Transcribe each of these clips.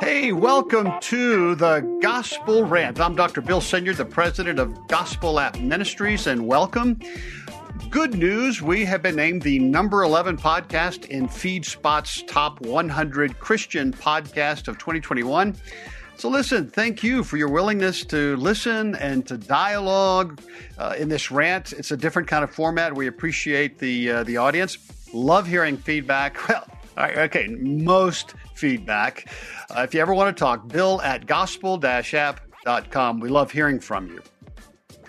Hey, welcome to the Gospel Rant. I'm Dr. Bill Senyard, the president of Gospel App Ministries, and welcome. Good news, we have been named the number 11 podcast in FeedSpot's top 100 Christian podcast of 2021. So, listen, thank you for your willingness to listen and to dialogue uh, in this rant. It's a different kind of format. We appreciate the uh, the audience. Love hearing feedback. Well, okay, most feedback. Uh, if you ever want to talk, bill at gospel app.com. We love hearing from you.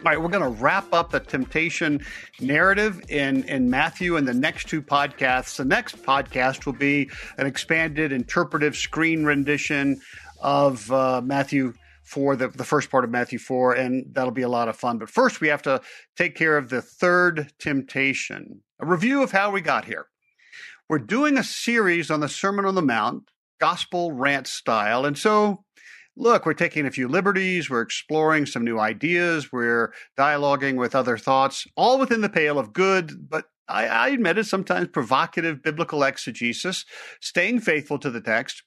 All right, we're going to wrap up the temptation narrative in, in Matthew in the next two podcasts. The next podcast will be an expanded interpretive screen rendition of uh, Matthew 4, the, the first part of Matthew 4, and that'll be a lot of fun. But first, we have to take care of the third temptation, a review of how we got here. We're doing a series on the Sermon on the Mount, gospel rant style. And so, look, we're taking a few liberties, we're exploring some new ideas, we're dialoguing with other thoughts, all within the pale of good, but I, I admit it, sometimes provocative biblical exegesis, staying faithful to the text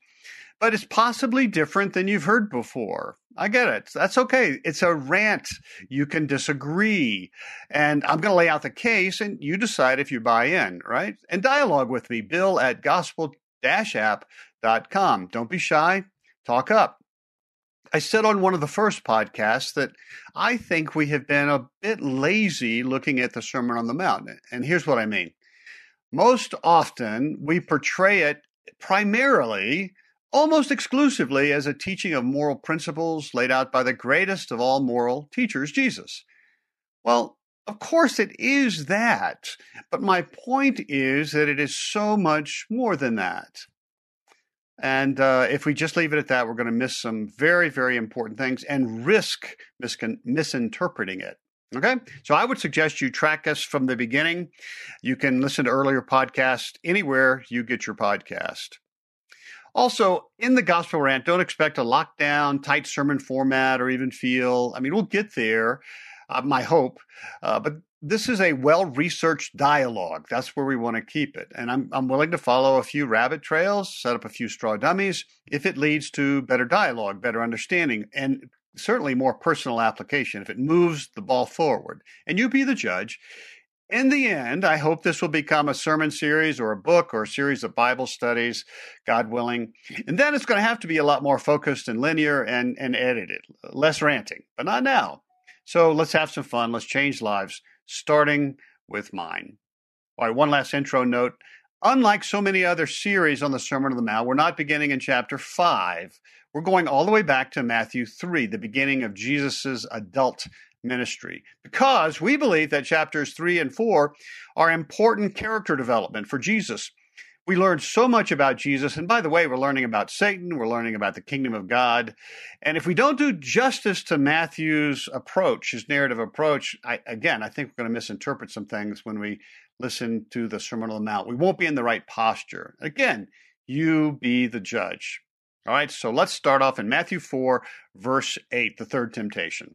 but it's possibly different than you've heard before. I get it. That's okay. It's a rant. You can disagree. And I'm going to lay out the case and you decide if you buy in, right? And dialogue with me, bill at gospel app.com. Don't be shy. Talk up. I said on one of the first podcasts that I think we have been a bit lazy looking at the Sermon on the Mount. And here's what I mean. Most often we portray it primarily almost exclusively as a teaching of moral principles laid out by the greatest of all moral teachers, Jesus. Well, of course it is that, but my point is that it is so much more than that. And uh, if we just leave it at that, we're going to miss some very, very important things and risk mis- misinterpreting it. Okay, so I would suggest you track us from the beginning. You can listen to earlier podcasts anywhere you get your podcast. Also, in the gospel rant, don't expect a lockdown, tight sermon format or even feel. I mean, we'll get there, uh, my hope. Uh, but this is a well researched dialogue. That's where we want to keep it. And I'm, I'm willing to follow a few rabbit trails, set up a few straw dummies if it leads to better dialogue, better understanding, and certainly more personal application, if it moves the ball forward. And you be the judge in the end, I hope this will become a sermon series or a book or a series of Bible studies, God willing. And then it's going to have to be a lot more focused and linear and, and edited, less ranting, but not now. So let's have some fun. Let's change lives, starting with mine. All right, one last intro note. Unlike so many other series on the Sermon on the Mount, we're not beginning in chapter 5. We're going all the way back to Matthew 3, the beginning of Jesus' adult ministry because we believe that chapters three and four are important character development for Jesus. We learn so much about Jesus. And by the way, we're learning about Satan, we're learning about the kingdom of God. And if we don't do justice to Matthew's approach, his narrative approach, I, again, I think we're going to misinterpret some things when we listen to the Sermon on the Mount. We won't be in the right posture. Again, you be the judge. All right, so let's start off in Matthew 4, verse 8, the third temptation.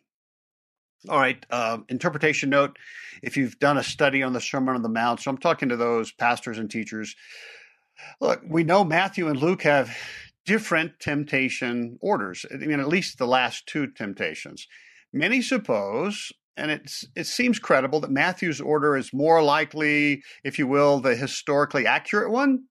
All right, uh, interpretation note. If you've done a study on the Sermon on the Mount, so I'm talking to those pastors and teachers. Look, we know Matthew and Luke have different temptation orders. I mean, at least the last two temptations. Many suppose, and it's it seems credible that Matthew's order is more likely, if you will, the historically accurate one.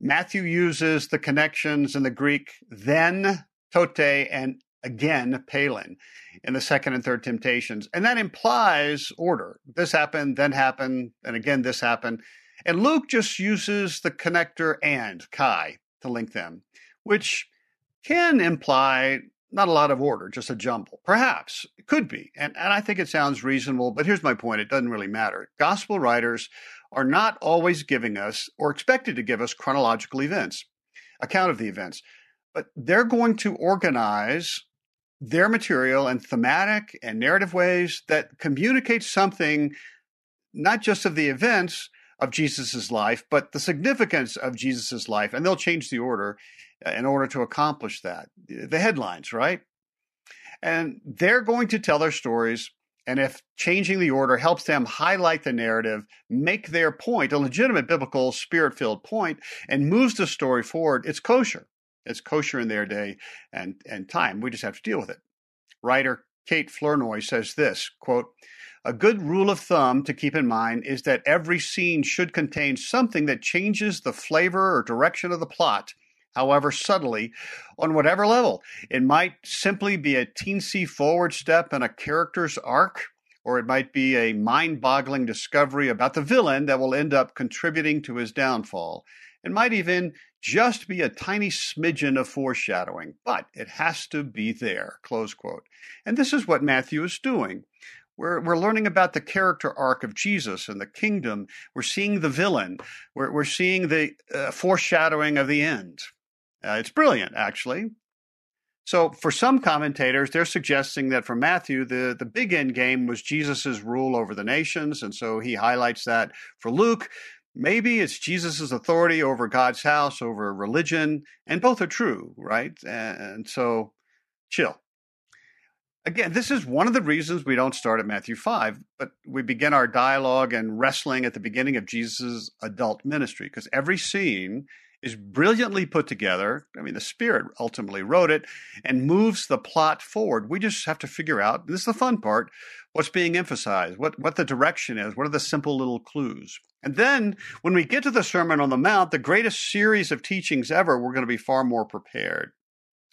Matthew uses the connections in the Greek then, tote, and again Palin in the second and third temptations. And that implies order. This happened, then happened, and again this happened. And Luke just uses the connector and Kai to link them, which can imply not a lot of order, just a jumble. Perhaps it could be. And, and I think it sounds reasonable, but here's my point it doesn't really matter. Gospel writers are not always giving us or expected to give us chronological events, account of the events, but they're going to organize their material in thematic and narrative ways that communicate something not just of the events of Jesus's life, but the significance of Jesus's life. And they'll change the order uh, in order to accomplish that. The headlines, right? And they're going to tell their stories. And if changing the order helps them highlight the narrative, make their point, a legitimate biblical spirit filled point, and moves the story forward, it's kosher. It's kosher in their day and, and time. We just have to deal with it. Writer Kate Flournoy says this quote, a good rule of thumb to keep in mind is that every scene should contain something that changes the flavor or direction of the plot, however subtly, on whatever level. It might simply be a teensy forward step in a character's arc, or it might be a mind boggling discovery about the villain that will end up contributing to his downfall. It might even just be a tiny smidgen of foreshadowing, but it has to be there. Close quote. And this is what Matthew is doing. We're, we're learning about the character arc of Jesus and the kingdom. We're seeing the villain. We're, we're seeing the uh, foreshadowing of the end. Uh, it's brilliant, actually. So, for some commentators, they're suggesting that for Matthew, the, the big end game was Jesus' rule over the nations. And so he highlights that. For Luke, maybe it's Jesus' authority over God's house, over religion. And both are true, right? And so, chill again, this is one of the reasons we don't start at Matthew 5, but we begin our dialogue and wrestling at the beginning of Jesus' adult ministry, because every scene is brilliantly put together. I mean, the Spirit ultimately wrote it and moves the plot forward. We just have to figure out this is the fun part what's being emphasized, what, what the direction is, what are the simple little clues. And then when we get to the Sermon on the Mount, the greatest series of teachings ever, we're going to be far more prepared.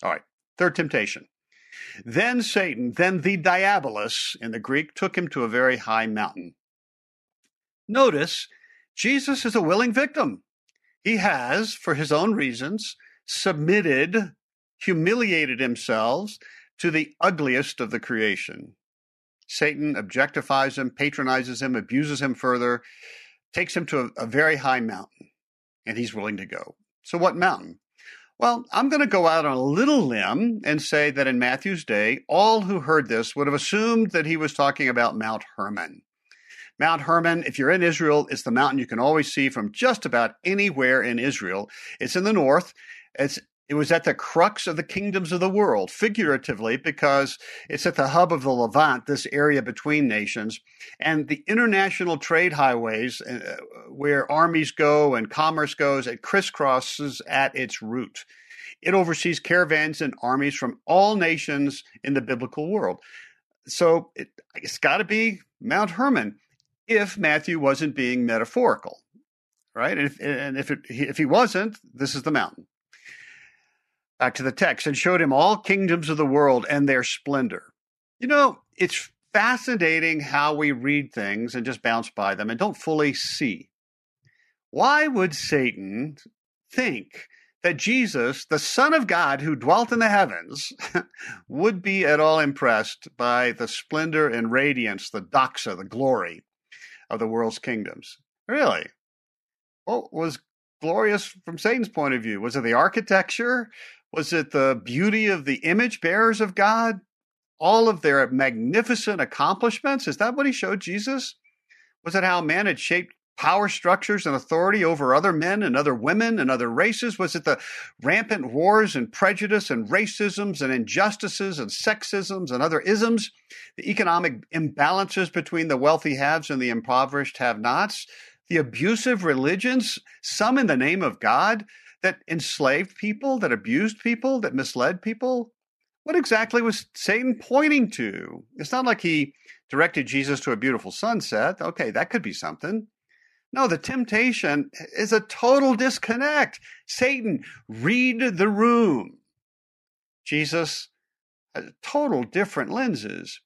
All right, third temptation. Then Satan, then the diabolos in the Greek, took him to a very high mountain. Notice, Jesus is a willing victim. He has, for his own reasons, submitted, humiliated himself to the ugliest of the creation. Satan objectifies him, patronizes him, abuses him further, takes him to a, a very high mountain, and he's willing to go. So, what mountain? Well, I'm going to go out on a little limb and say that in Matthew's day, all who heard this would have assumed that he was talking about Mount Hermon. Mount Hermon, if you're in Israel, it's the mountain you can always see from just about anywhere in Israel. It's in the north. It's it was at the crux of the kingdoms of the world, figuratively, because it's at the hub of the Levant, this area between nations, and the international trade highways uh, where armies go and commerce goes, it crisscrosses at its root. It oversees caravans and armies from all nations in the biblical world. So it, it's got to be Mount Hermon if Matthew wasn't being metaphorical, right? And if, and if, it, if he wasn't, this is the mountain back to the text, and showed him all kingdoms of the world and their splendor. You know, it's fascinating how we read things and just bounce by them and don't fully see. Why would Satan think that Jesus, the Son of God who dwelt in the heavens, would be at all impressed by the splendor and radiance, the doxa, the glory of the world's kingdoms? Really? What was glorious from Satan's point of view? Was it the architecture? Was it the beauty of the image bearers of God? All of their magnificent accomplishments? Is that what he showed Jesus? Was it how man had shaped power structures and authority over other men and other women and other races? Was it the rampant wars and prejudice and racisms and injustices and sexisms and other isms? The economic imbalances between the wealthy haves and the impoverished have nots? The abusive religions, some in the name of God, that enslaved people, that abused people, that misled people? What exactly was Satan pointing to? It's not like he directed Jesus to a beautiful sunset. Okay, that could be something. No, the temptation is a total disconnect. Satan, read the room. Jesus has total different lenses.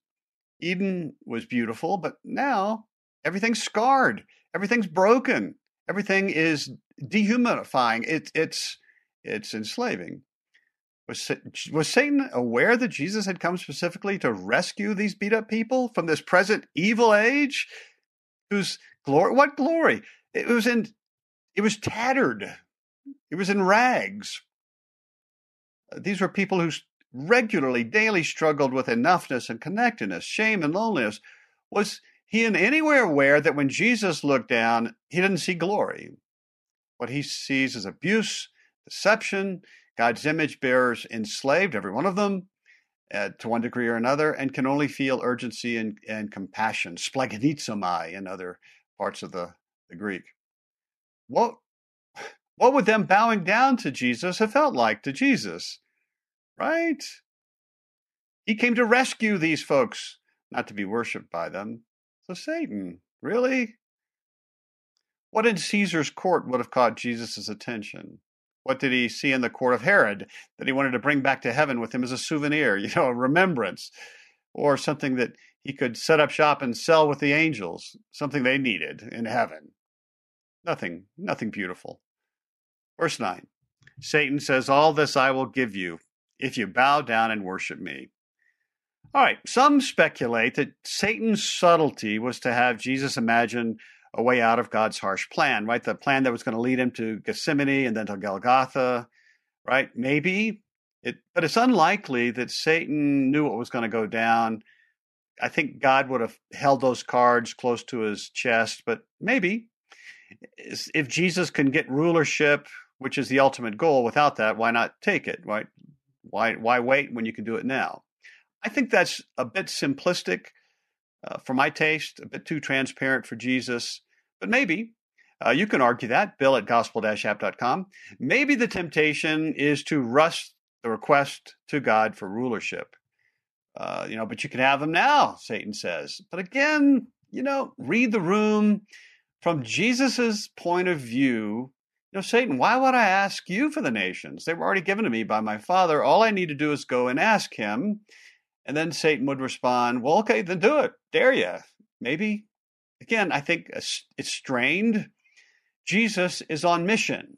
Eden was beautiful, but now everything's scarred, everything's broken, everything is dehumidifying. It, it's it's enslaving. Was, was Satan aware that Jesus had come specifically to rescue these beat up people from this present evil age? Whose glory? What glory? It was in. It was tattered. It was in rags. These were people who regularly, daily struggled with enoughness and connectedness, shame and loneliness, was he in any way aware that when Jesus looked down, he didn't see glory? What he sees is abuse, deception, God's image bearers enslaved, every one of them, uh, to one degree or another, and can only feel urgency and, and compassion, splanchnizomai in other parts of the, the Greek. What, what would them bowing down to Jesus have felt like to Jesus? Right? He came to rescue these folks, not to be worshiped by them. So, Satan, really? What in Caesar's court would have caught Jesus' attention? What did he see in the court of Herod that he wanted to bring back to heaven with him as a souvenir, you know, a remembrance, or something that he could set up shop and sell with the angels, something they needed in heaven? Nothing, nothing beautiful. Verse 9 Satan says, All this I will give you if you bow down and worship me. All right, some speculate that Satan's subtlety was to have Jesus imagine a way out of God's harsh plan, right? The plan that was going to lead him to Gethsemane and then to Golgotha, right? Maybe it, but it's unlikely that Satan knew what was going to go down. I think God would have held those cards close to his chest, but maybe if Jesus can get rulership, which is the ultimate goal, without that, why not take it? Why, why, why wait when you can do it now? I think that's a bit simplistic uh, for my taste, a bit too transparent for Jesus, but maybe. Uh, you can argue that, bill at gospel-app.com. Maybe the temptation is to rush the request to God for rulership. Uh, you know, but you can have them now, Satan says. But again, you know, read the room from Jesus's point of view. You know, Satan, why would I ask you for the nations? They were already given to me by my Father. All I need to do is go and ask him. And then Satan would respond, Well, okay, then do it. Dare you? Maybe. Again, I think it's strained. Jesus is on mission.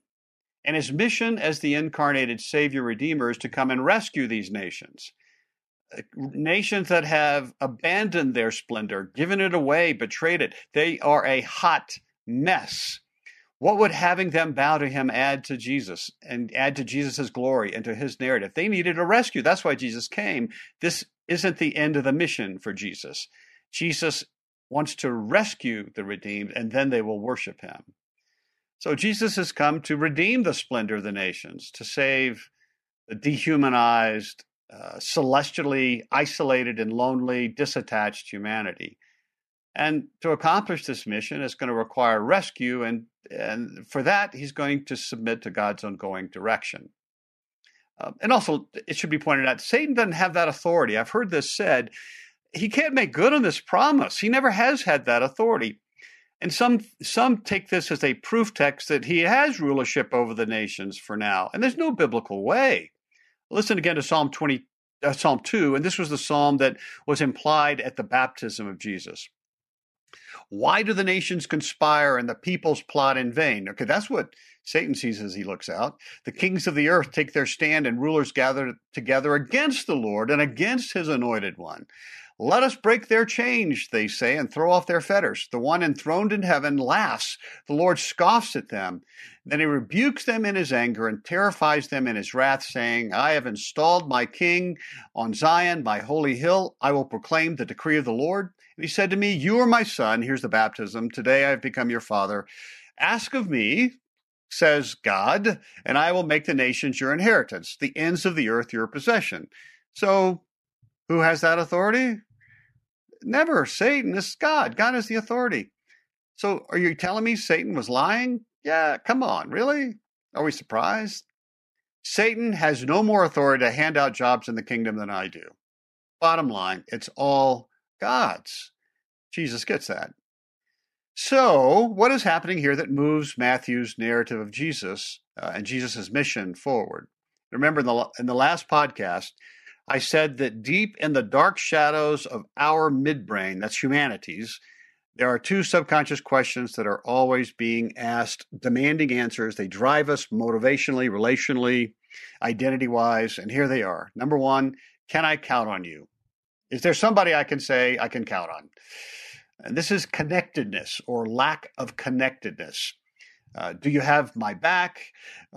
And his mission as the incarnated Savior Redeemer is to come and rescue these nations. Nations that have abandoned their splendor, given it away, betrayed it. They are a hot mess. What would having them bow to him add to Jesus and add to Jesus' glory and to his narrative? They needed a rescue. That's why Jesus came. This isn't the end of the mission for Jesus. Jesus wants to rescue the redeemed, and then they will worship him. So Jesus has come to redeem the splendor of the nations, to save the dehumanized, uh, celestially isolated and lonely, disattached humanity. And to accomplish this mission, it's going to require rescue, and, and for that, he's going to submit to God's ongoing direction. Uh, and also, it should be pointed out, Satan doesn't have that authority. I've heard this said. He can't make good on this promise. He never has had that authority. And some some take this as a proof text that he has rulership over the nations for now. And there's no biblical way. Listen again to Psalm 20 uh, Psalm 2, and this was the psalm that was implied at the baptism of Jesus. Why do the nations conspire and the peoples plot in vain? Okay, that's what Satan sees as he looks out. The kings of the earth take their stand and rulers gather together against the Lord and against his anointed one. Let us break their chains, they say, and throw off their fetters. The one enthroned in heaven laughs. The Lord scoffs at them. Then he rebukes them in his anger and terrifies them in his wrath, saying, I have installed my king on Zion, my holy hill. I will proclaim the decree of the Lord. And he said to me, You are my son. Here's the baptism. Today I have become your father. Ask of me, says God, and I will make the nations your inheritance, the ends of the earth your possession. So, who has that authority? Never. Satan. Is God. God is the authority. So, are you telling me Satan was lying? Yeah, come on. Really? Are we surprised? Satan has no more authority to hand out jobs in the kingdom than I do. Bottom line, it's all God's. Jesus gets that. So, what is happening here that moves Matthew's narrative of Jesus uh, and Jesus' mission forward? Remember, in the, in the last podcast, I said that deep in the dark shadows of our midbrain, that's humanities, there are two subconscious questions that are always being asked, demanding answers. They drive us motivationally, relationally, identity wise. And here they are. Number one, can I count on you? Is there somebody I can say I can count on? And this is connectedness or lack of connectedness. Uh, do you have my back?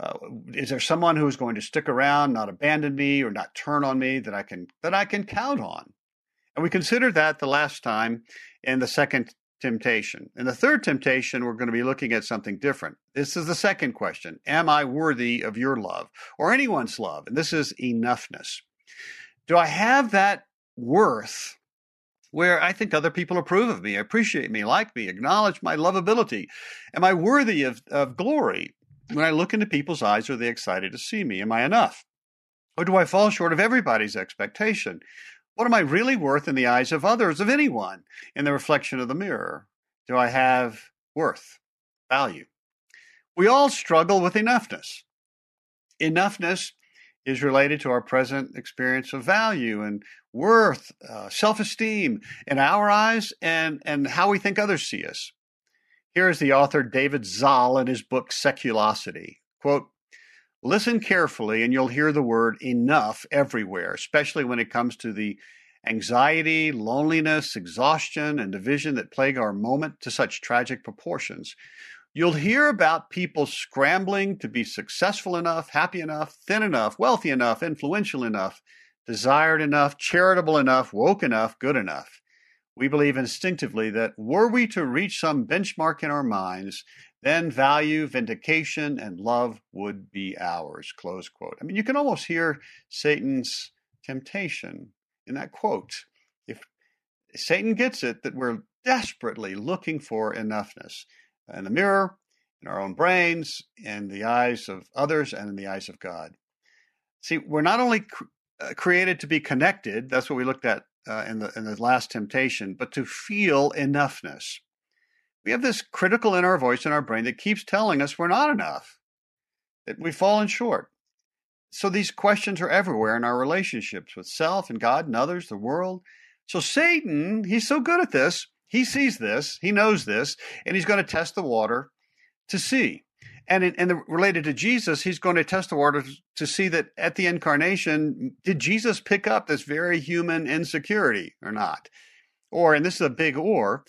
Uh, is there someone who is going to stick around, not abandon me, or not turn on me that I can that I can count on? And we considered that the last time in the second temptation. In the third temptation, we're going to be looking at something different. This is the second question Am I worthy of your love or anyone's love? And this is enoughness. Do I have that worth where I think other people approve of me, appreciate me, like me, acknowledge my lovability? Am I worthy of, of glory? When I look into people's eyes, are they excited to see me? Am I enough? Or do I fall short of everybody's expectation? What am I really worth in the eyes of others, of anyone, in the reflection of the mirror? Do I have worth, value? We all struggle with enoughness. Enoughness is related to our present experience of value and worth, uh, self esteem in our eyes and, and how we think others see us. Here is the author David Zahl in his book Seculosity. Quote, Listen carefully, and you'll hear the word enough everywhere, especially when it comes to the anxiety, loneliness, exhaustion, and division that plague our moment to such tragic proportions. You'll hear about people scrambling to be successful enough, happy enough, thin enough, wealthy enough, influential enough, desired enough, charitable enough, woke enough, good enough. We believe instinctively that were we to reach some benchmark in our minds, then value, vindication, and love would be ours. Close quote. I mean, you can almost hear Satan's temptation in that quote. If Satan gets it that we're desperately looking for enoughness in the mirror, in our own brains, in the eyes of others, and in the eyes of God. See, we're not only created to be connected, that's what we looked at uh, in, the, in the last temptation, but to feel enoughness. We have this critical inner voice in our brain that keeps telling us we're not enough, that we've fallen short. So these questions are everywhere in our relationships with self and God and others, the world. So Satan, he's so good at this. He sees this, he knows this, and he's going to test the water to see. And, in, and the, related to Jesus, he's going to test the water to see that at the incarnation, did Jesus pick up this very human insecurity or not? Or, and this is a big or,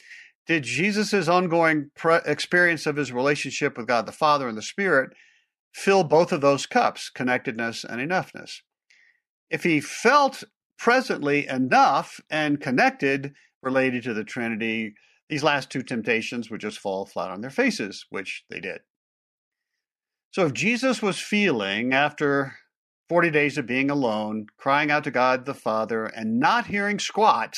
did Jesus' ongoing pre- experience of his relationship with God the Father and the Spirit fill both of those cups, connectedness and enoughness? If he felt presently enough and connected related to the Trinity, these last two temptations would just fall flat on their faces, which they did. So if Jesus was feeling after 40 days of being alone, crying out to God the Father, and not hearing squat,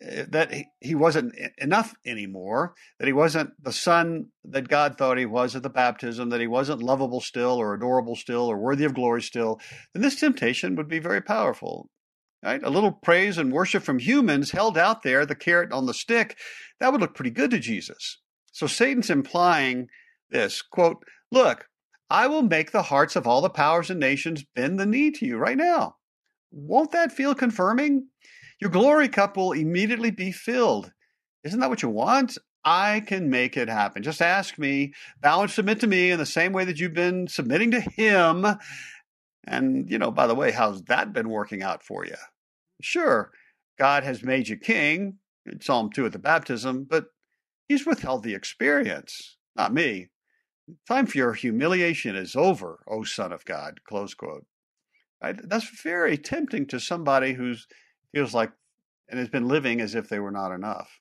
Eh, that he wasn't enough anymore, that he wasn't the son that God thought he was at the baptism, that he wasn't lovable still or adorable still or worthy of glory still, then this temptation would be very powerful. Right? A little praise and worship from humans held out there, the carrot on the stick, that would look pretty good to Jesus. So Satan's implying this quote, Look, I will make the hearts of all the powers and nations bend the knee to you right now. Won't that feel confirming? your glory cup will immediately be filled. Isn't that what you want? I can make it happen. Just ask me, bow and submit to me in the same way that you've been submitting to Him. And, you know, by the way, how's that been working out for you? Sure, God has made you king, Psalm 2 at the baptism, but He's withheld the experience, not me. Time for your humiliation is over, O Son of God. Close quote. Right? That's very tempting to somebody who feels like and has been living as if they were not enough.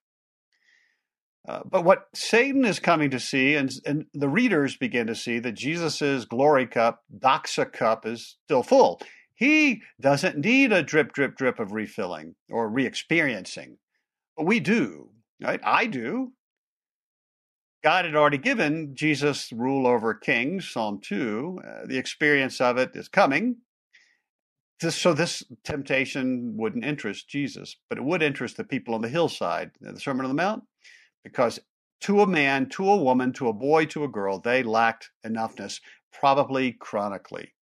Uh, but what Satan is coming to see, and, and the readers begin to see, that Jesus' glory cup, doxa cup, is still full. He doesn't need a drip, drip, drip of refilling or re experiencing. But we do, right? I do. God had already given Jesus rule over kings, Psalm 2. Uh, the experience of it is coming this, so this temptation wouldn't interest Jesus, but it would interest the people on the hillside, the Sermon on the Mount, because to a man, to a woman, to a boy, to a girl, they lacked enoughness, probably chronically.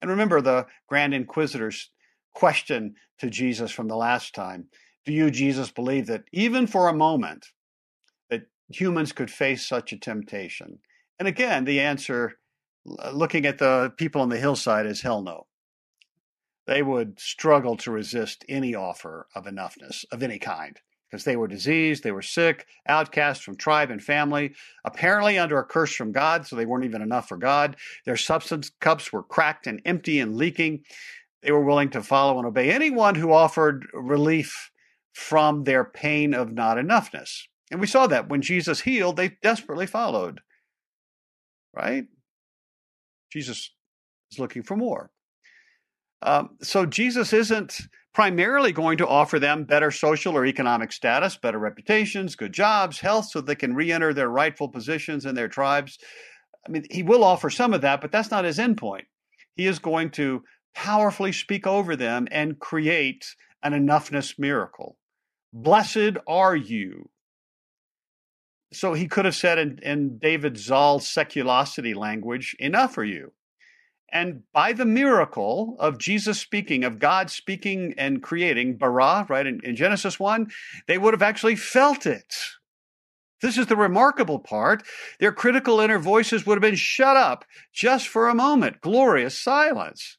And remember the Grand Inquisitor's question to Jesus from the last time Do you, Jesus, believe that even for a moment humans could face such a temptation? And again, the answer, uh, looking at the people on the hillside, is hell no they would struggle to resist any offer of enoughness of any kind. because they were diseased, they were sick, outcast from tribe and family, apparently under a curse from God, so they weren't even enough for God. Their substance cups were cracked and empty and leaking. They were willing to follow and obey anyone who offered relief from their pain of not enoughness. And we saw that when Jesus healed, they desperately followed. Right? Jesus is looking for more. Um, so Jesus isn't primarily going to offer them better social or economic status, better reputations, good jobs, health, so they can re enter their rightful positions in their tribes. I mean, he will offer some of that, but that's not his endpoint. He is going to powerfully speak over them and create an enoughness miracle. Blessed are you. So he could have said in, in David Zahl's seculosity language, enough are you. And by the miracle of Jesus speaking, of God speaking and creating, bara, right, in, in Genesis 1, they would have actually felt it. This is the remarkable part. Their critical inner voices would have been shut up just for a moment, glorious silence.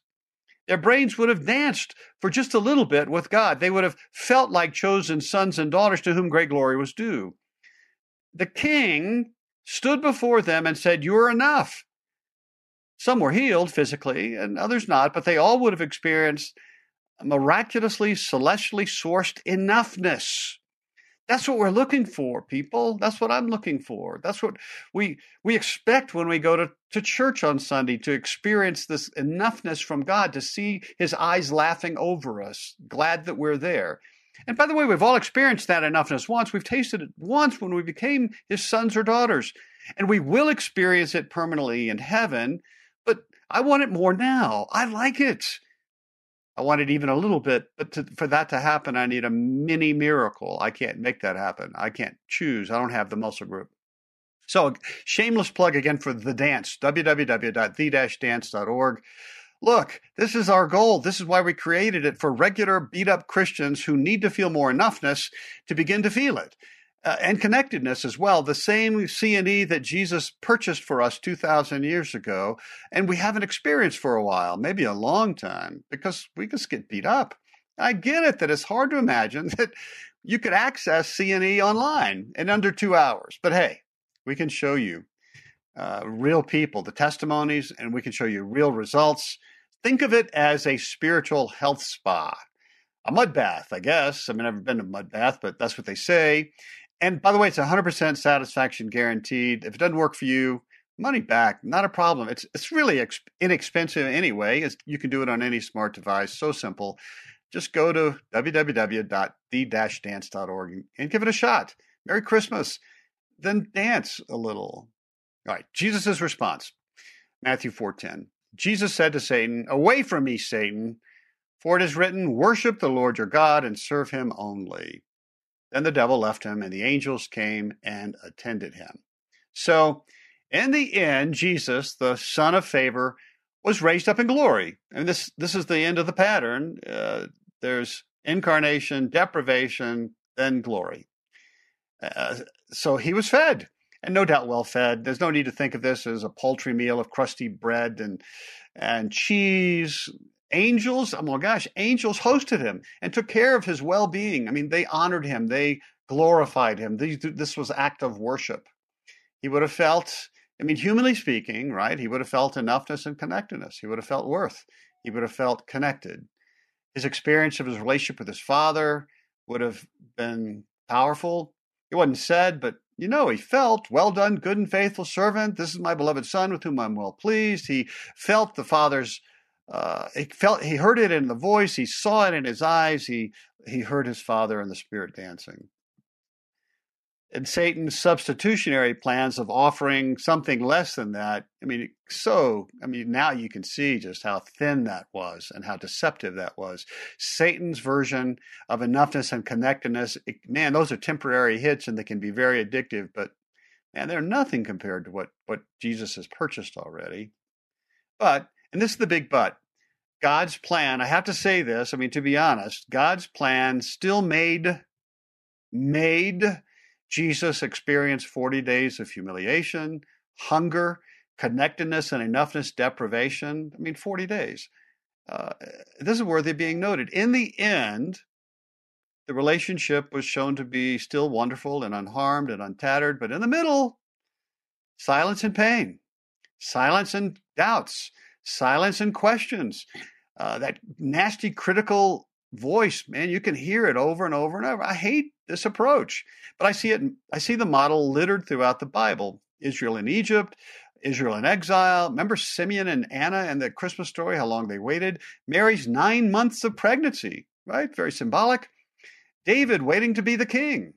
Their brains would have danced for just a little bit with God. They would have felt like chosen sons and daughters to whom great glory was due. The king stood before them and said, You're enough. Some were healed physically and others not, but they all would have experienced miraculously, celestially sourced enoughness. That's what we're looking for, people. That's what I'm looking for. That's what we we expect when we go to, to church on Sunday to experience this enoughness from God, to see his eyes laughing over us, glad that we're there. And by the way, we've all experienced that enoughness once. We've tasted it once when we became his sons or daughters. And we will experience it permanently in heaven but I want it more now. I like it. I want it even a little bit, but to, for that to happen, I need a mini miracle. I can't make that happen. I can't choose. I don't have the muscle group. So, shameless plug again for the dance, www.the-dance.org. Look, this is our goal. This is why we created it for regular beat up Christians who need to feel more enoughness to begin to feel it uh, and connectedness as well. The same C&E that Jesus purchased for us 2,000 years ago, and we haven't experienced for a while, maybe a long time, because we just get beat up. I get it that it's hard to imagine that you could access C&E online in under two hours. But hey, we can show you uh, real people, the testimonies, and we can show you real results. Think of it as a spiritual health spa a mud bath, I guess. I mean, I've never been to a mud bath, but that's what they say. And by the way, it's 100% satisfaction guaranteed. If it doesn't work for you, money back, not a problem. It's it's really ex- inexpensive anyway. It's, you can do it on any smart device. So simple. Just go to www.the-dance.org and give it a shot. Merry Christmas. Then dance a little. All right. Jesus' response. Matthew 4:10. Jesus said to Satan, "Away from me, Satan, for it is written, worship the Lord your God and serve him only." Then the devil left him, and the angels came and attended him. So, in the end, Jesus, the Son of Favor, was raised up in glory. And this this is the end of the pattern. Uh, there's incarnation, deprivation, then glory. Uh, so he was fed, and no doubt well fed. There's no need to think of this as a paltry meal of crusty bread and and cheese angels, oh my gosh, angels hosted him and took care of his well being. I mean, they honored him, they glorified him. This was act of worship. He would have felt, I mean, humanly speaking, right? He would have felt enoughness and connectedness. He would have felt worth. He would have felt connected. His experience of his relationship with his father would have been powerful. It wasn't said, but you know, he felt, well done, good and faithful servant. This is my beloved son with whom I'm well pleased. He felt the father's uh, he felt he heard it in the voice he saw it in his eyes he he heard his father and the spirit dancing and satan's substitutionary plans of offering something less than that i mean so i mean now you can see just how thin that was and how deceptive that was satan's version of enoughness and connectedness it, man those are temporary hits and they can be very addictive but man they're nothing compared to what what jesus has purchased already but and this is the big but. God's plan, I have to say this, I mean, to be honest, God's plan still made, made Jesus experienced 40 days of humiliation, hunger, connectedness, and enoughness deprivation. I mean, 40 days. Uh, this is worthy of being noted. In the end, the relationship was shown to be still wonderful and unharmed and untattered, but in the middle, silence and pain, silence and doubts, silence and questions. Uh, that nasty critical voice, man, you can hear it over and over and over. I hate this approach, but I see it. I see the model littered throughout the Bible. Israel in Egypt, Israel in exile. Remember Simeon and Anna and the Christmas story, how long they waited? Mary's nine months of pregnancy, right? Very symbolic. David waiting to be the king.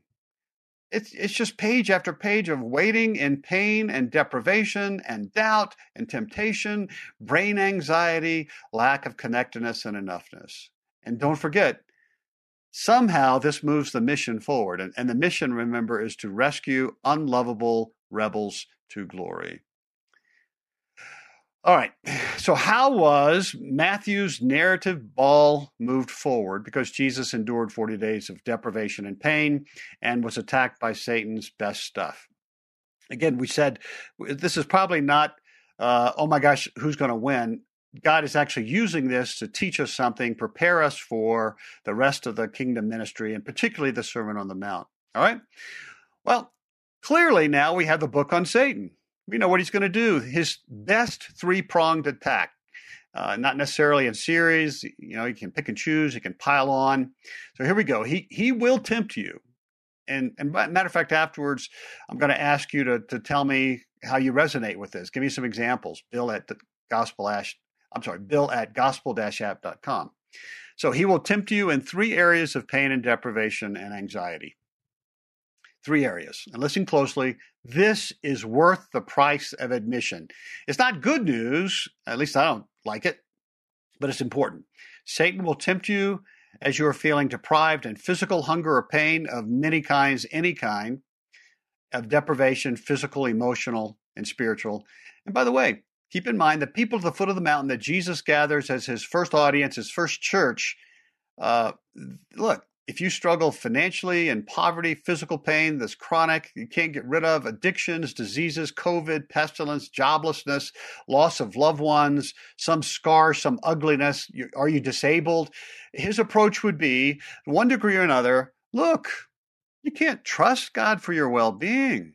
It's, it's just page after page of waiting in pain and deprivation and doubt and temptation, brain anxiety, lack of connectedness and enoughness. And don't forget, somehow this moves the mission forward. And, and the mission, remember, is to rescue unlovable rebels to glory. All right. So, how was Matthew's narrative ball moved forward? Because Jesus endured 40 days of deprivation and pain and was attacked by Satan's best stuff. Again, we said this is probably not, uh, oh my gosh, who's going to win? God is actually using this to teach us something, prepare us for the rest of the kingdom ministry, and particularly the Sermon on the Mount. All right. Well, clearly now we have the book on Satan we know what he's going to do. His best three pronged attack, uh, not necessarily in series. You know, he can pick and choose. He can pile on. So here we go. He he will tempt you. And and matter of fact, afterwards, I'm going to ask you to to tell me how you resonate with this. Give me some examples. Bill at the gospel ash. I'm sorry, Bill at gospel-app.com. So he will tempt you in three areas of pain and deprivation and anxiety three areas. And listen closely. This is worth the price of admission. It's not good news, at least I don't like it, but it's important. Satan will tempt you as you are feeling deprived and physical hunger or pain of many kinds, any kind of deprivation, physical, emotional, and spiritual. And by the way, keep in mind the people at the foot of the mountain that Jesus gathers as his first audience, his first church. Uh, look, if you struggle financially and poverty, physical pain that's chronic, you can't get rid of, addictions, diseases, COVID, pestilence, joblessness, loss of loved ones, some scar, some ugliness, you, are you disabled? His approach would be, one degree or another, look, you can't trust God for your well being.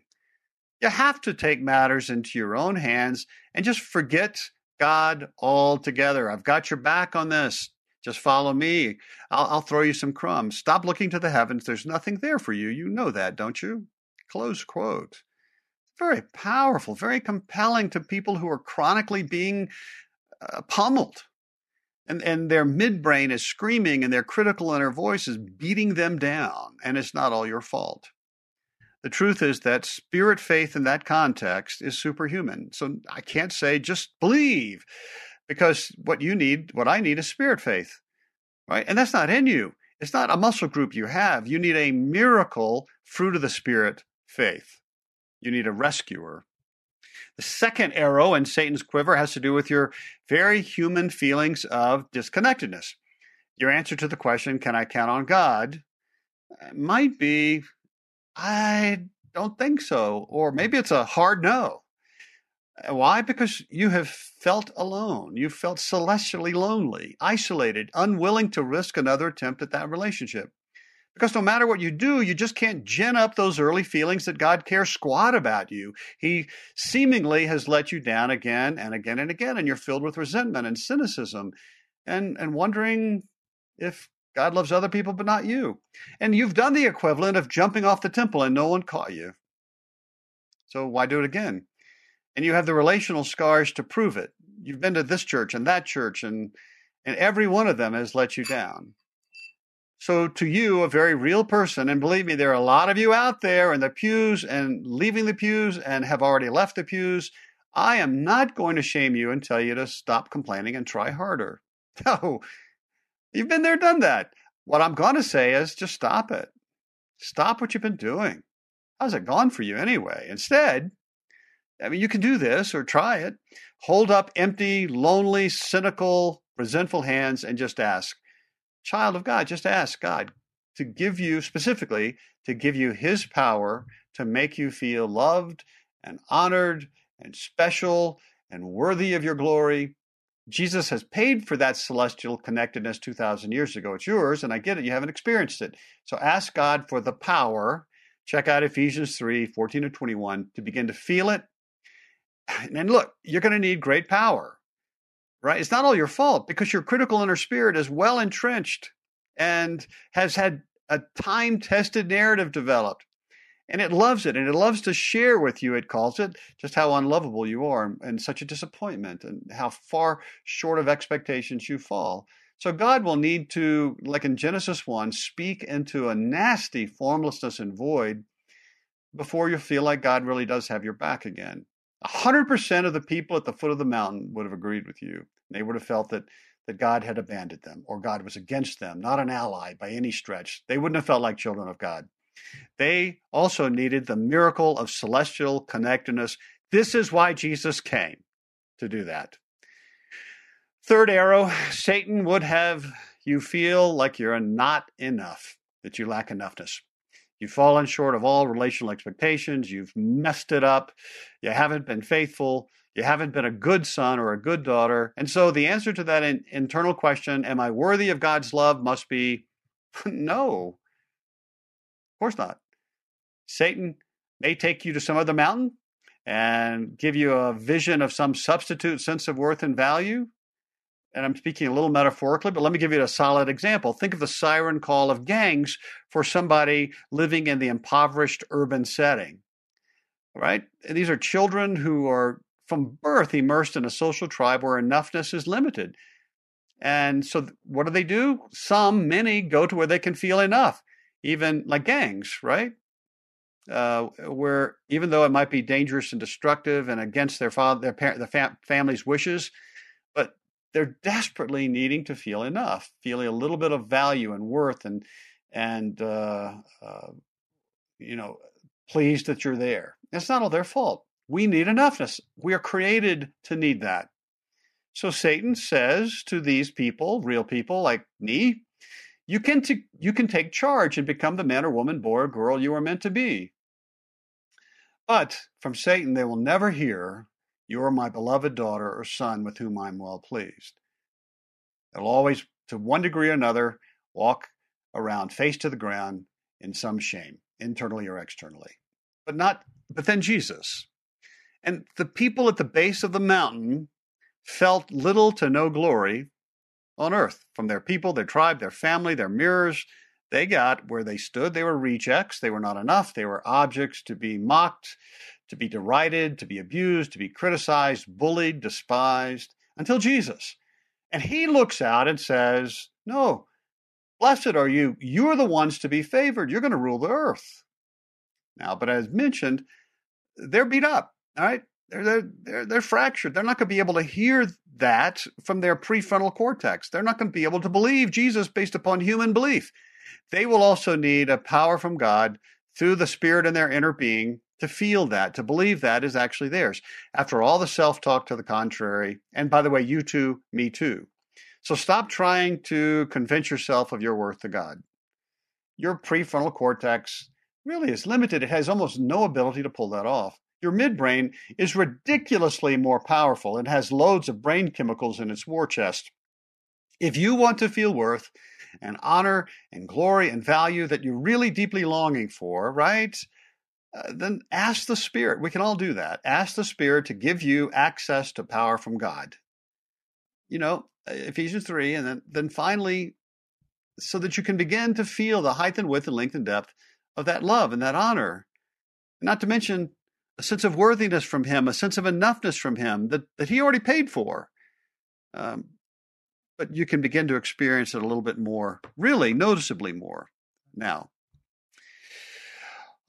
You have to take matters into your own hands and just forget God altogether. I've got your back on this. Just follow me. I'll, I'll, throw you some crumbs. Stop looking to the heavens. There's nothing there for you. You know that, don't you? Close quote. Very powerful, very compelling to people who are chronically being uh, pummeled. And, and their midbrain is screaming and their critical inner voice is beating them down. And it's not all your fault. The truth is that spirit faith in that context is superhuman. So I can't say just believe because what you need, what I need is spirit faith, right? And that's not in you. It's not a muscle group you have. You need a miracle fruit of the spirit faith. You need a rescuer. The second arrow in Satan's quiver has to do with your very human feelings of disconnectedness. Your answer to the question, can I count on God? might be, I don't think so. Or maybe it's a hard no. Uh, why? Because you have felt alone. You felt celestially lonely, isolated, unwilling to risk another attempt at that relationship. Because no matter what you do, you just can't gin up those early feelings that God cares squat about you. He seemingly has let you down again and again and again, and you're filled with resentment and cynicism and, and wondering if God loves other people but not you. And you've done the equivalent of jumping off the temple and no one caught you. So why do it again? and you have the relational scars to prove it. You've been to this church and that church, and and every one of them has let you down. So, to you, a very real person, and believe me, there are a lot of you out there in the pews and leaving the pews and have already left the pews. I am not going to shame you and tell you to stop complaining and try harder. No, you've been there, done that. What I'm going to say is just stop it. Stop what you've been doing. How's it gone for you anyway? Instead, I mean, you can do this or try it. Hold up empty, lonely, cynical, resentful hands and just ask, child of God, just ask God to give you, specifically, to give you His power to make you feel loved and honored and special and worthy of your glory. Jesus has paid for that celestial connectedness 2,000 years ago. It's yours, and I get it. You haven't experienced it. So ask God for the power. Check out Ephesians 3 14 to 21 to begin to feel it. And look, you're going to need great power, right? It's not all your fault because your critical inner spirit is well entrenched and has had a time tested narrative developed and it loves it and it loves to share with you it calls it just how unlovable you are and, and, such a disappointment and how far short of expectations you fall so god will need to like in genesis 1 speak into a nasty formlessness and void before you feel like god really does have your back again 100% of the people at the foot of the mountain would have agreed with you they would have felt that that God had abandoned them or God was against them, not an ally by any stretch. They wouldn't have felt like children of God. They also needed the miracle of celestial connectedness. This is why Jesus came to do that. Third arrow Satan would have you feel like you're not enough, that you lack enoughness. You've fallen short of all relational expectations. You've messed it up. You haven't been faithful. You haven't been a good son or a good daughter. And so the answer to that in, internal question, am I worthy of God's love, must be no. Of course not. Satan may take you to some other mountain and give you a vision of some substitute sense of worth and value. And I'm speaking a little metaphorically, but let me give you a solid example. Think of the siren call of gangs for somebody living in the impoverished urban setting. Right? And these are children who are from birth immersed in a social tribe where enoughness is limited. And so, what do they do? Some, many, go to where they can feel enough even like gangs, right? Uh, where even though it might be dangerous and destructive and against their father, their parent, the fam- family's wishes, but they're desperately needing to feel enough, feeling a little bit of value and worth, and and uh, uh, you know, pleased that you're there. It's not all their fault. We need enoughness. We are created to need that. So Satan says to these people, real people like me, you can, t- you can take charge and become the man or woman, boy or girl you are meant to be. But from Satan, they will never hear, You are my beloved daughter or son with whom I'm well pleased. They'll always, to one degree or another, walk around face to the ground in some shame, internally or externally. But not, but then Jesus. And the people at the base of the mountain felt little to no glory on earth from their people, their tribe, their family, their mirrors. They got where they stood. They were rejects. They were not enough. They were objects to be mocked, to be derided, to be abused, to be criticized, bullied, despised, until Jesus. And he looks out and says, No, blessed are you. You are the ones to be favored. You're going to rule the earth. Now, but as mentioned, they're beat up. All right. They're, they're, they're, fractured. They're not going to be able to hear that from their prefrontal cortex. They're not going to be able to believe Jesus based upon human belief. They will also need a power from God through the Spirit in their inner being to feel that, to believe that is actually theirs. After all the self talk to the contrary, and by the way, you too, me too. So stop trying to convince yourself of your worth to God. Your prefrontal cortex really is limited, it has almost no ability to pull that off. Your midbrain is ridiculously more powerful and has loads of brain chemicals in its war chest. If you want to feel worth and honor and glory and value that you're really deeply longing for, right? Uh, then ask the Spirit. We can all do that. Ask the Spirit to give you access to power from God. You know, Ephesians 3, and then, then finally, so that you can begin to feel the height and width and length and depth of that love and that honor. Not to mention a sense of worthiness from him, a sense of enoughness from him that, that he already paid for. Um, but you can begin to experience it a little bit more, really noticeably more now.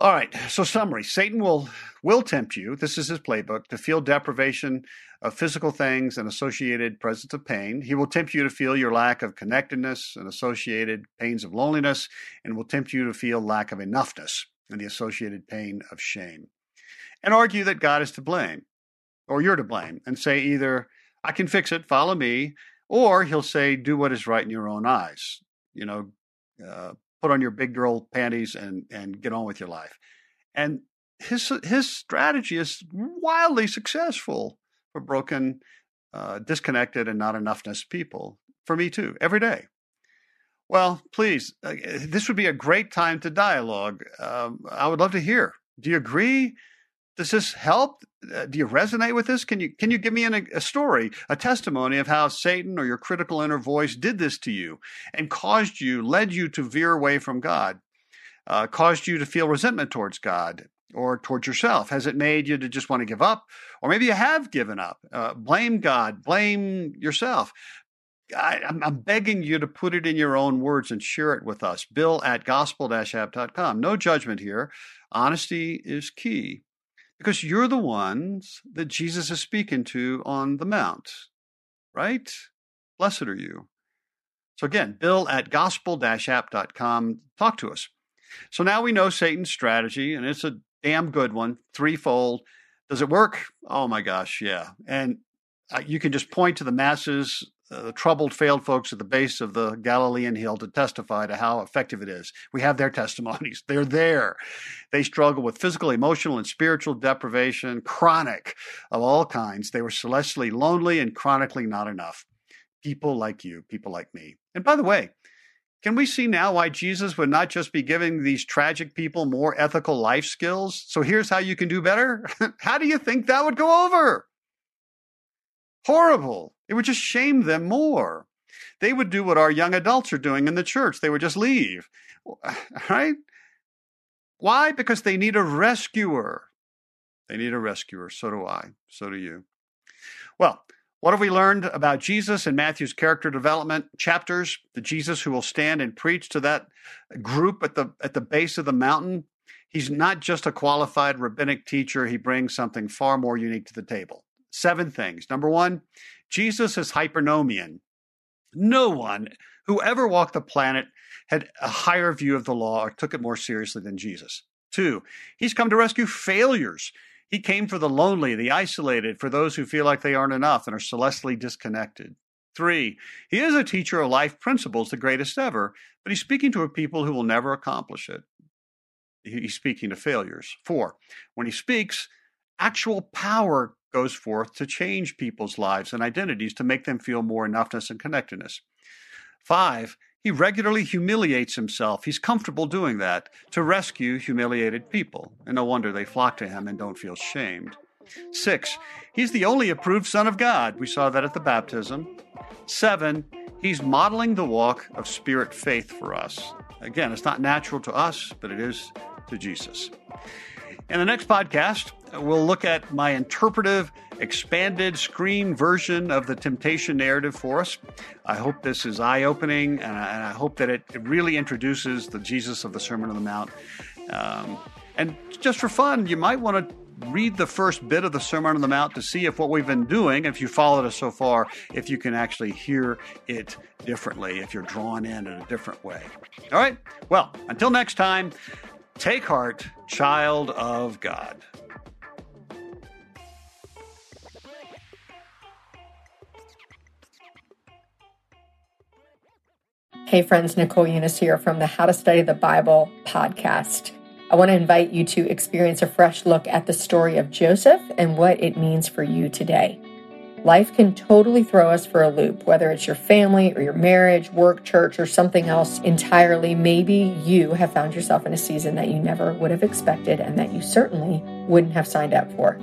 All right, so summary Satan will, will tempt you, this is his playbook, to feel deprivation of physical things and associated presence of pain. He will tempt you to feel your lack of connectedness and associated pains of loneliness, and will tempt you to feel lack of enoughness and the associated pain of shame and argue that God is to blame or you're to blame and say either, I can fix it, follow me, or he'll say, do what is right in your own eyes. You know, uh, put on your big girl panties and, and get on with your life. And his, his strategy is wildly successful for broken uh, disconnected and not enoughness people. For me too, every day. Well, please, uh, this would be a great time to dialogue. Um, I would love to hear. Do you agree? Does this help? Uh, do you resonate with this? Can you can you give me an, a story, a testimony of how Satan or your critical inner voice did this to you and caused you, led you to veer away from God, uh, caused you to feel resentment towards God or towards yourself? Has it made you to just want to give up, or maybe you have given up? Uh, blame God, blame yourself. I, am begging you to put it in your own words and share it with us. Bill at gospel-app.com. No judgment here. Honesty is key because you're the ones that Jesus is speaking to on the Mount, right? Blessed are you. So again, bill at gospel-app.com. Talk to us. So now we know Satan's strategy, and it's a damn good one, threefold. Does it work? Oh my gosh, yeah. And uh, you can just point to the masses Uh, the troubled, failed folks at the base of the Galilean hill to testify to how effective it is. We have their testimonies. They're there. They struggle with physical, emotional, and spiritual deprivation, chronic of all kinds. They were celestially lonely and chronically not enough. People like you, people like me. And by the way, can we see now why Jesus would not just be giving these tragic people more ethical life skills? So here's how you can do better. how do you think that would go over? Horrible. It would just shame them more. They would do what our young adults are doing in the church. They would just leave. Right? Why? Because they need a rescuer. They need a rescuer. So do I. So do you. Well, what have we learned about Jesus in Matthew's character development chapters? The Jesus who will stand and preach to that group at the at the base of the mountain. He's not just a qualified rabbinic teacher, he brings something far more unique to the table. Seven things. Number one, Jesus is hypernomian. No one who ever walked the planet had a higher view of the law or took it more seriously than Jesus. Two, he's come to rescue failures. He came for the lonely, the isolated, for those who feel like they aren't enough and are celestially disconnected. Three, he is a teacher of life principles, the greatest ever, but he's speaking to a people who will never accomplish it. He's speaking to failures. Four, when he speaks, actual power goes forth to change people's lives and identities to make them feel more enoughness and connectedness. Five, he regularly humiliates himself. He's comfortable doing that to rescue humiliated people. And no wonder they flock to him and don't feel shamed. Six, he's the only approved Son of God. We saw that at the baptism. Seven, he's modeling the walk of spirit faith for us. Again, it's not natural to us, but it is to Jesus. In the next podcast, we'll look at my interpretive, expanded screen version of the temptation narrative for us. I hope this is eye opening, and, and I, hope that it, it, really introduces the Jesus of the Sermon on the Mount. Um, and just for fun, you might want to read the first bit of the Sermon on the Mount to see if what we've been doing, if you followed us so far, if you can actually hear it differently, if you're drawn in in a different way. All right. Well, until next time. Take heart, child of God. Hey, friends, Nicole Unice here from the How to Study the Bible podcast. I want to invite you to experience a fresh look at the story of Joseph and what it means for you today. Life can totally throw us for a loop, whether it's your family or your marriage, work, church, or something else entirely. Maybe you have found yourself in a season that you never would have expected and that you certainly wouldn't have signed up for.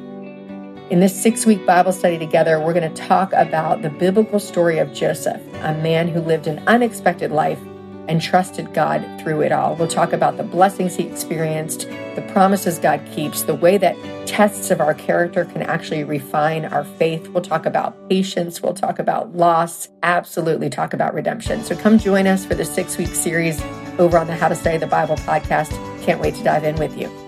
In this six week Bible study together, we're going to talk about the biblical story of Joseph, a man who lived an unexpected life and trusted God through it all. We'll talk about the blessings he experienced, the promises God keeps, the way that tests of our character can actually refine our faith. We'll talk about patience. We'll talk about loss, absolutely talk about redemption. So come join us for the six week series over on the How to Study the Bible podcast. Can't wait to dive in with you.